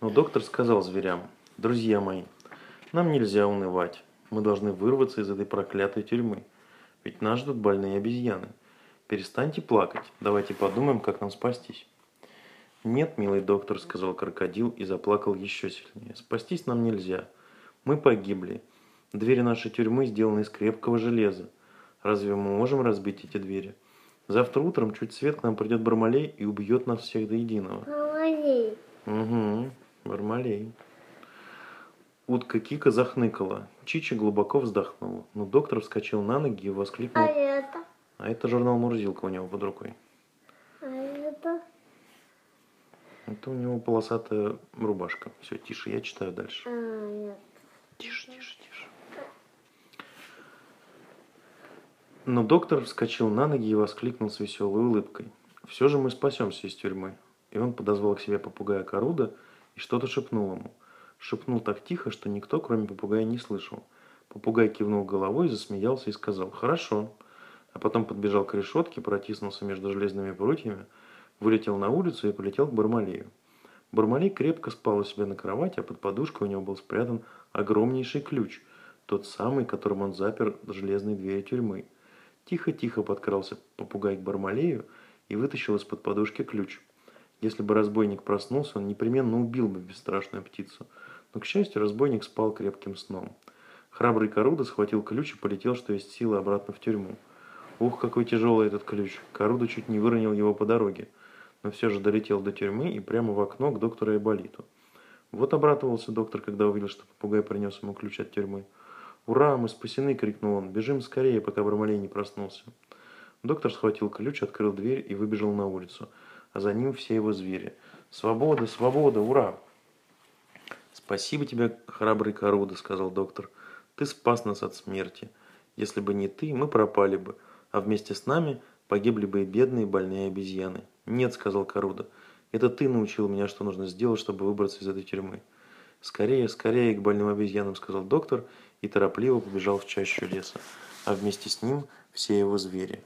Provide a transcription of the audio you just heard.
Но доктор сказал зверям, друзья мои, нам нельзя унывать. Мы должны вырваться из этой проклятой тюрьмы. Ведь нас ждут больные обезьяны. Перестаньте плакать. Давайте подумаем, как нам спастись. Нет, милый доктор, сказал крокодил и заплакал еще сильнее. Спастись нам нельзя. Мы погибли. Двери нашей тюрьмы сделаны из крепкого железа. Разве мы можем разбить эти двери? Завтра утром чуть свет к нам придет Бармалей и убьет нас всех до единого. Бармалей. Угу, Бармалей. Утка Кика захныкала. Чичи глубоко вздохнула. Но доктор вскочил на ноги и воскликнул. А это? А это журнал Мурзилка у него под рукой. А это? Это у него полосатая рубашка. Все, тише, я читаю дальше. А, нет. Тише, тише, тише. Но доктор вскочил на ноги и воскликнул с веселой улыбкой. «Все же мы спасемся из тюрьмы». И он подозвал к себе попугая Коруда и что-то шепнул ему. Шепнул так тихо, что никто, кроме попугая, не слышал. Попугай кивнул головой, засмеялся и сказал «Хорошо». А потом подбежал к решетке, протиснулся между железными прутьями, вылетел на улицу и полетел к Бармалею. Бармалей крепко спал у себя на кровати, а под подушкой у него был спрятан огромнейший ключ, тот самый, которым он запер железные двери тюрьмы. Тихо-тихо подкрался попугай к Бармалею и вытащил из-под подушки ключ. Если бы разбойник проснулся, он непременно убил бы бесстрашную птицу. Но, к счастью, разбойник спал крепким сном. Храбрый Коруда схватил ключ и полетел, что есть силы, обратно в тюрьму. Ух, какой тяжелый этот ключ. Коруда чуть не выронил его по дороге, но все же долетел до тюрьмы и прямо в окно к доктору Эболиту. Вот обрадовался доктор, когда увидел, что попугай принес ему ключ от тюрьмы. «Ура, мы спасены!» – крикнул он. «Бежим скорее, пока Бармалей не проснулся». Доктор схватил ключ, открыл дверь и выбежал на улицу, а за ним все его звери. «Свобода, свобода, ура!» «Спасибо тебе, храбрый Коруда», – сказал доктор. «Ты спас нас от смерти. Если бы не ты, мы пропали бы, а вместе с нами погибли бы и бедные больные обезьяны». «Нет», – сказал Коруда, – «это ты научил меня, что нужно сделать, чтобы выбраться из этой тюрьмы». «Скорее, скорее к больным обезьянам», – сказал доктор, и торопливо побежал в чащу леса, а вместе с ним все его звери.